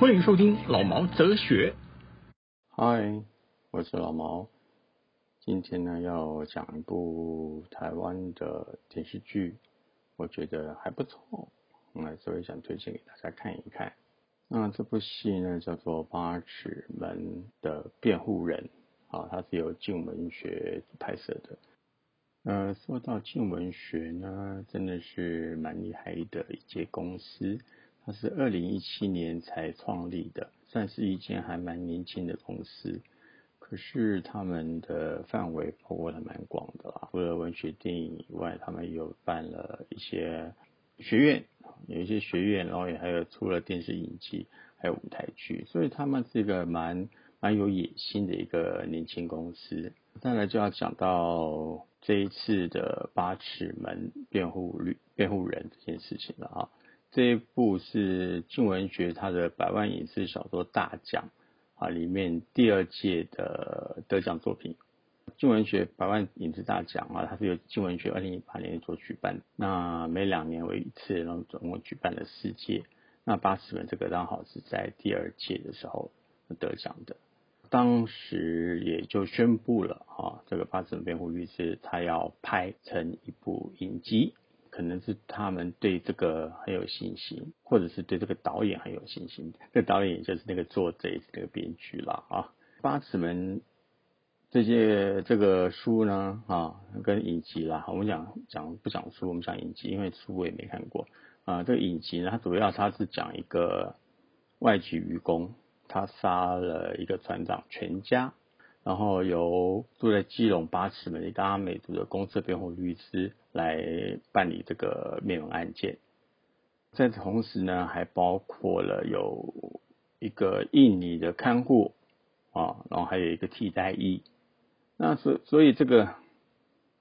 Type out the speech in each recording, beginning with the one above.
欢迎收听老毛哲学。嗨，我是老毛。今天呢，要讲一部台湾的电视剧，我觉得还不错，嗯，所以想推荐给大家看一看。那这部戏呢，叫做《八尺门的辩护人》，啊，它是由静文学拍摄的。呃，说到静文学呢，真的是蛮厉害的一间公司。它是二零一七年才创立的，算是一间还蛮年轻的公司。可是他们的范围包括的蛮广的啦，除了文学电影以外，他们有办了一些学院，有一些学院，然后也还有出了电视影集，还有舞台剧，所以他们是一个蛮蛮有野心的一个年轻公司。再来就要讲到这一次的八尺门辩护律辩护人这件事情了啊。这一部是静文学他的百万影视小说大奖啊里面第二届的得奖作品。静文学百万影视大奖啊，它是由静文学二零一八年所举办，那每两年为一次，然后总共举办了四届。那八十本这个刚好是在第二届的时候得奖的，当时也就宣布了哈，这个八十本辩护律师他要拍成一部影集。可能是他们对这个很有信心，或者是对这个导演很有信心。这导演就是那个作者，那个编剧了啊。八尺门这些这个书呢，啊，跟影集啦，我们讲讲不讲书，我们讲影集，因为书我也没看过啊。这个影集呢，它主要它是讲一个外籍渔工，他杀了一个船长全家。然后由住在基隆八尺门一个阿美族的公司辩护律师来办理这个灭门案件，在同时呢，还包括了有一个印尼的看护啊，然后还有一个替代役。那所所以这个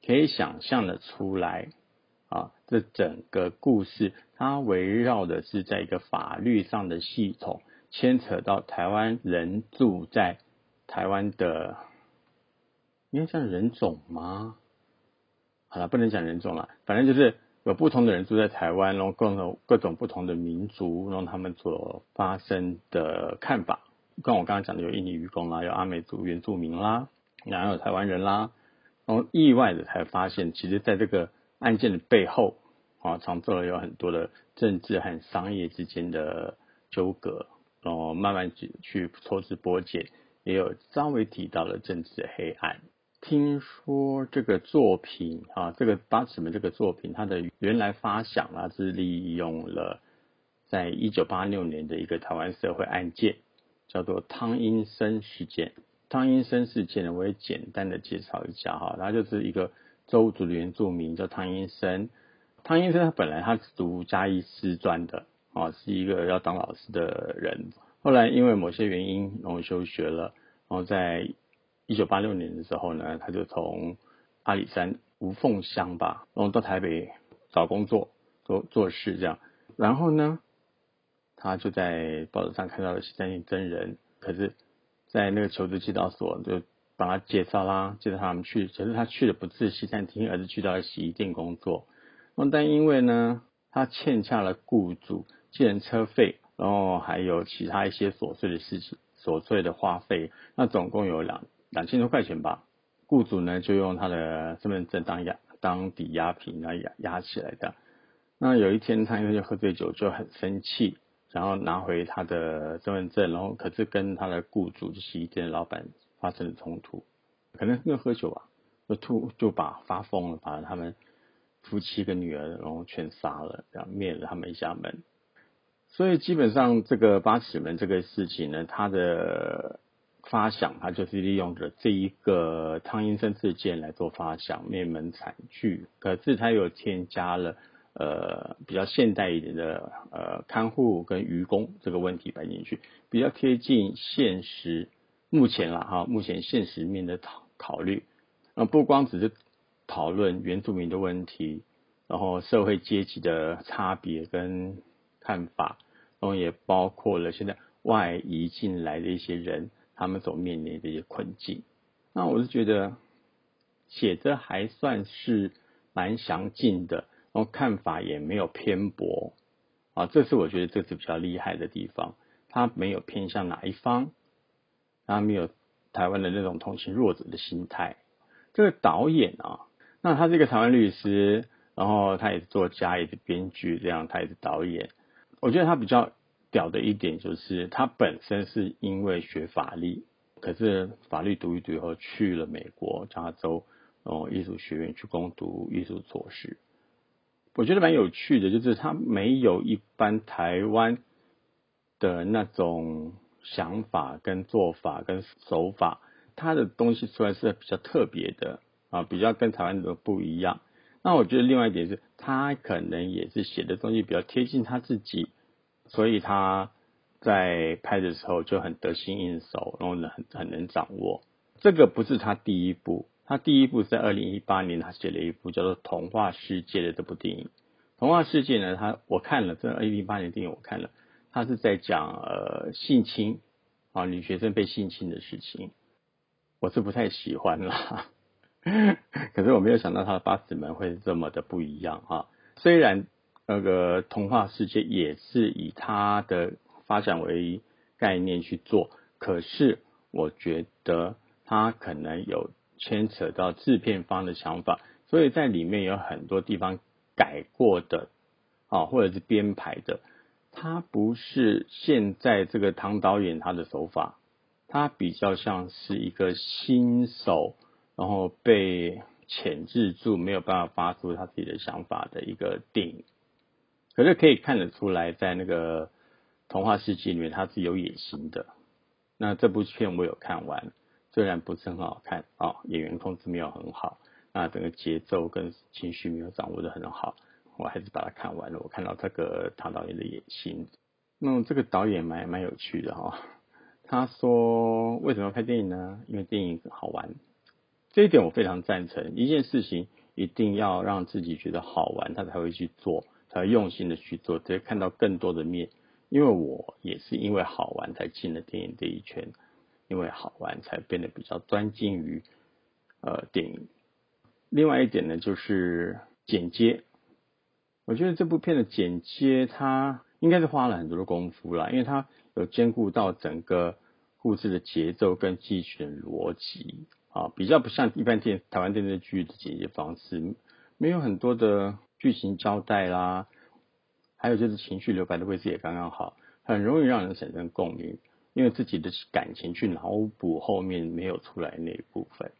可以想象的出来啊，这整个故事它围绕的是在一个法律上的系统，牵扯到台湾人住在。台湾的应该像人种吗？好了，不能讲人种了，反正就是有不同的人住在台湾，然后各种各种不同的民族，然后他们所发生的看法，跟我刚刚讲的有印尼渔工啦，有阿美族原住民啦，然后有台湾人啦，然后意外的才发现，其实在这个案件的背后啊，藏着了有很多的政治和商业之间的纠葛，然后慢慢去去抽丝剥茧。也有稍微提到了政治黑暗。听说这个作品啊，这个八尺门这个作品，它的原来发想啊是利用了在一九八六年的一个台湾社会案件，叫做汤英生事件。汤英生事件呢，我也简单的介绍一下哈，他就是一个周族的原住民叫汤英生。汤英生他本来他是读嘉义师专的啊，是一个要当老师的人。后来因为某些原因，然后休学了。然后在一九八六年的时候呢，他就从阿里山无缝乡吧，然后到台北找工作、做做事这样。然后呢，他就在报纸上看到了西山真人，可是，在那个求职介绍所就帮他介绍啦，介绍他们去。可是他去的不是西餐厅，而是去到了洗衣店工作。但因为呢，他欠下了雇主借人车费。然后还有其他一些琐碎的事情，琐碎的花费，那总共有两两千多块钱吧。雇主呢就用他的身份证当押当抵押品来押押起来的。那有一天他因为就喝醉酒就很生气，然后拿回他的身份证，然后可是跟他的雇主就洗衣店老板发生了冲突，可能因为喝酒吧，就突就把发疯了，把他们夫妻跟女儿然后全杀了，然后灭了他们一家门。所以基本上这个八尺门这个事情呢，它的发想，它就是利用着这一个汤阴生事件来做发想，灭门惨剧。可是它又添加了呃比较现代一点的呃看护跟愚公这个问题摆进去，比较贴近现实目前啦哈，目前现实面的考考虑，那不光只是讨论原住民的问题，然后社会阶级的差别跟看法，然后也包括了现在外移进来的一些人，他们所面临的一些困境。那我是觉得写的还算是蛮详尽的，然后看法也没有偏颇啊，这是我觉得这是比较厉害的地方，他没有偏向哪一方。他没有台湾的那种同情弱者的心态。这个导演啊，那他是一个台湾律师，然后他也是作家，也是编剧，这样他也是导演。我觉得他比较屌的一点就是，他本身是因为学法律，可是法律读一读以后去了美国加州哦艺术学院去攻读艺术硕士。我觉得蛮有趣的，就是他没有一般台湾的那种。想法跟做法跟手法，他的东西出来是比较特别的啊，比较跟台湾的不一样。那我觉得另外一点是，他可能也是写的东西比较贴近他自己，所以他在拍的时候就很得心应手，然后呢很很能掌握。这个不是他第一部，他第一部在二零一八年他写了一部叫做《童话世界》的这部电影。《童话世界》呢，他我看了这二零一八年电影，我看了。他是在讲呃性侵啊女学生被性侵的事情，我是不太喜欢啦。可是我没有想到他的八子门会这么的不一样哈。虽然那个童话世界也是以他的发展为概念去做，可是我觉得他可能有牵扯到制片方的想法，所以在里面有很多地方改过的啊，或者是编排的。他不是现在这个唐导演他的手法，他比较像是一个新手，然后被钳制住，没有办法发出他自己的想法的一个电影。可是可以看得出来，在那个童话世界里面，他是有野心的。那这部片我有看完，虽然不是很好看啊，演员控制没有很好，那整个节奏跟情绪没有掌握的很好。我还是把它看完了。我看到这个唐导演的野心，那这个导演蛮蛮有趣的哈。他说为什么要拍电影呢？因为电影好玩，这一点我非常赞成。一件事情一定要让自己觉得好玩，他才会去做，才会用心的去做，才会看到更多的面。因为我也是因为好玩才进了电影这一圈，因为好玩才变得比较专精于呃电影。另外一点呢，就是剪接。我觉得这部片的剪接，它应该是花了很多的功夫啦，因为它有兼顾到整个故事的节奏跟剧情的逻辑啊，比较不像一般电台湾电视剧的剪接方式，没有很多的剧情交代啦，还有就是情绪留白的位置也刚刚好，很容易让人产生共鸣，因为自己的感情去脑补后面没有出来那一部分，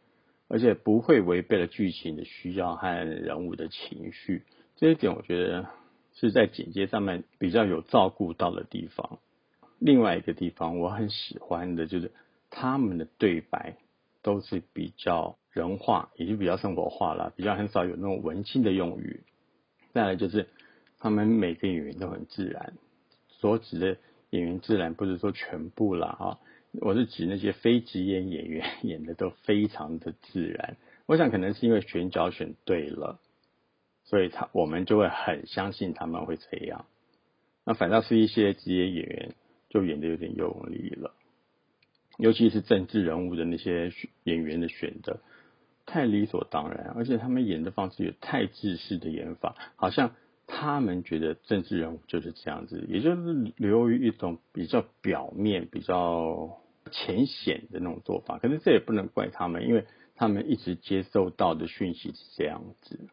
而且不会违背了剧情的需要和人物的情绪。这一点我觉得是在剪接上面比较有照顾到的地方。另外一个地方我很喜欢的就是他们的对白都是比较人化，也就比较生活化了，比较很少有那种文青的用语。再来就是他们每个演员都很自然，所指的演员自然不是说全部啦啊，我是指那些非职业演员演的都非常的自然。我想可能是因为选角选对了。所以他我们就会很相信他们会这样，那反倒是一些职业演员就演的有点用力了，尤其是政治人物的那些演员的选择太理所当然，而且他们演的方式也太自私的演法，好像他们觉得政治人物就是这样子，也就是流于一种比较表面、比较浅显的那种做法。可是这也不能怪他们，因为他们一直接受到的讯息是这样子。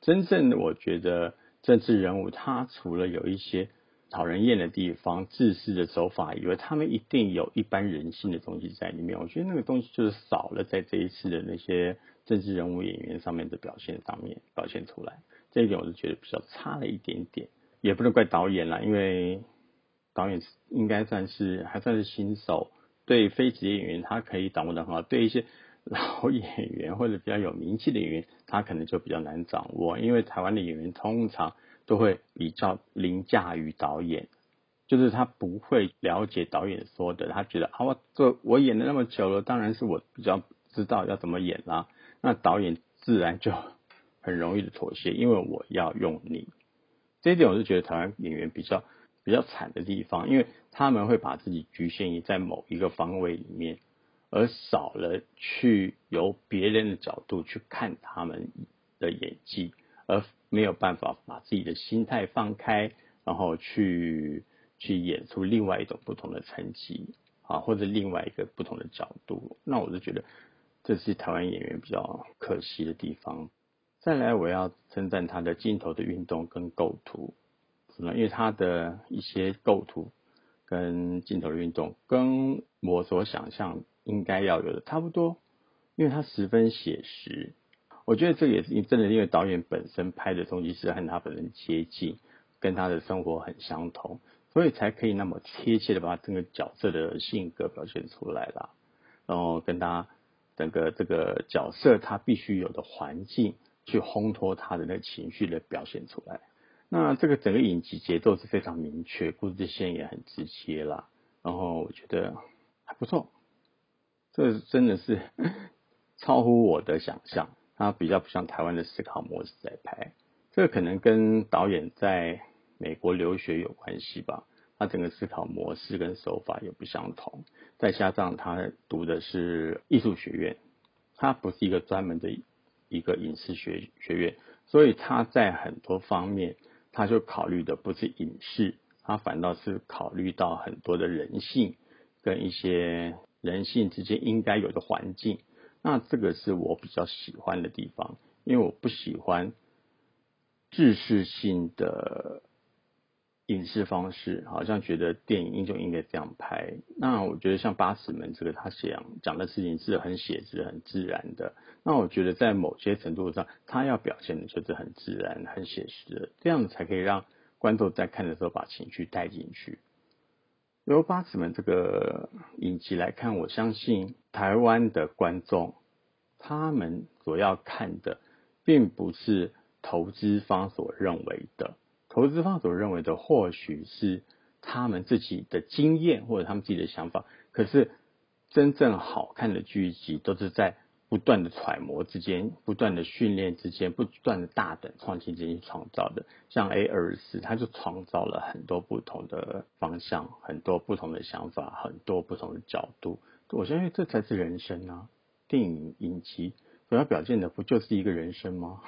真正的我觉得政治人物，他除了有一些讨人厌的地方、自私的手法以为，他们一定有一般人性的东西在里面。我觉得那个东西就是少了在这一次的那些政治人物演员上面的表现上面表现出来，这一点我是觉得比较差了一点点。也不能怪导演啦，因为导演应该算是还算是新手，对非职业演员他可以掌握的很好，对一些。老演员或者比较有名气的演员，他可能就比较难掌握，因为台湾的演员通常都会比较凌驾于导演，就是他不会了解导演说的，他觉得啊，我这我演了那么久了，当然是我比较知道要怎么演啦。那导演自然就很容易的妥协，因为我要用你。这一点我是觉得台湾演员比较比较惨的地方，因为他们会把自己局限于在某一个方位里面，而少了去由别人的角度去看他们的演技，而没有办法把自己的心态放开，然后去去演出另外一种不同的成绩啊，或者另外一个不同的角度。那我就觉得这是台湾演员比较可惜的地方。再来，我要称赞他的镜头的运动跟构图，什么？因为他的一些构图跟镜头的运动，跟我所想象应该要有的差不多，因为他十分写实。我觉得这也是真的，因为导演本身拍的东西是和他本人接近，跟他的生活很相同，所以才可以那么贴切的把这个角色的性格表现出来了，然后跟他整个这个角色他必须有的环境。去烘托他的那个情绪的表现出来。那这个整个影集节奏是非常明确，故事线也很直接啦。然后我觉得还不错，这真的是 超乎我的想象。他比较不像台湾的思考模式在拍，这个可能跟导演在美国留学有关系吧。他整个思考模式跟手法也不相同，再加上他读的是艺术学院，他不是一个专门的。一个影视学学院，所以他在很多方面，他就考虑的不是影视，他反倒是考虑到很多的人性跟一些人性之间应该有的环境。那这个是我比较喜欢的地方，因为我不喜欢知识性的。影视方式好像觉得电影就应该这样拍，那我觉得像《八尺门》这个，他想讲的事情是很写实、很自然的。那我觉得在某些程度上，他要表现的就是很自然、很写实的，这样子才可以让观众在看的时候把情绪带进去。由《八尺门》这个影集来看，我相信台湾的观众他们所要看的，并不是投资方所认为的。投资方所认为的，或许是他们自己的经验或者他们自己的想法。可是，真正好看的剧集都是在不断的揣摩之间、不断的训练之间、不断的大胆创新之间创造的。像 A 二四，他就创造了很多不同的方向、很多不同的想法、很多不同的角度。我相信这才是人生啊！电影影集所要表现的，不就是一个人生吗？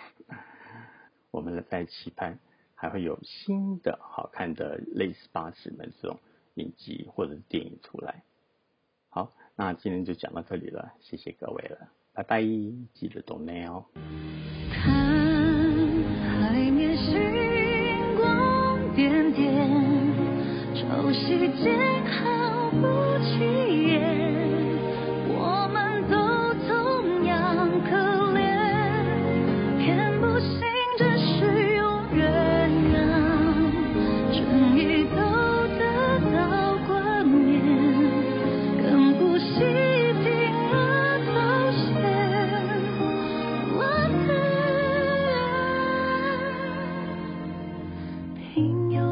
我们在期盼。还会有新的好看的类似八尺门这种影集或者电影出来。好，那今天就讲到这里了，谢谢各位了，拜拜，记得懂内哦。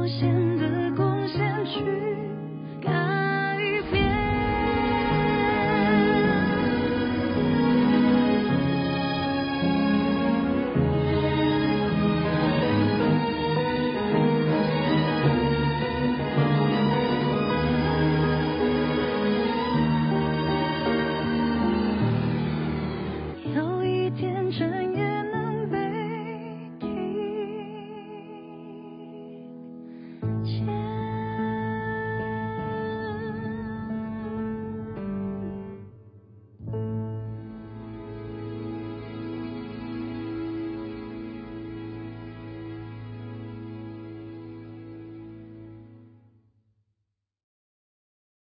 线的光线去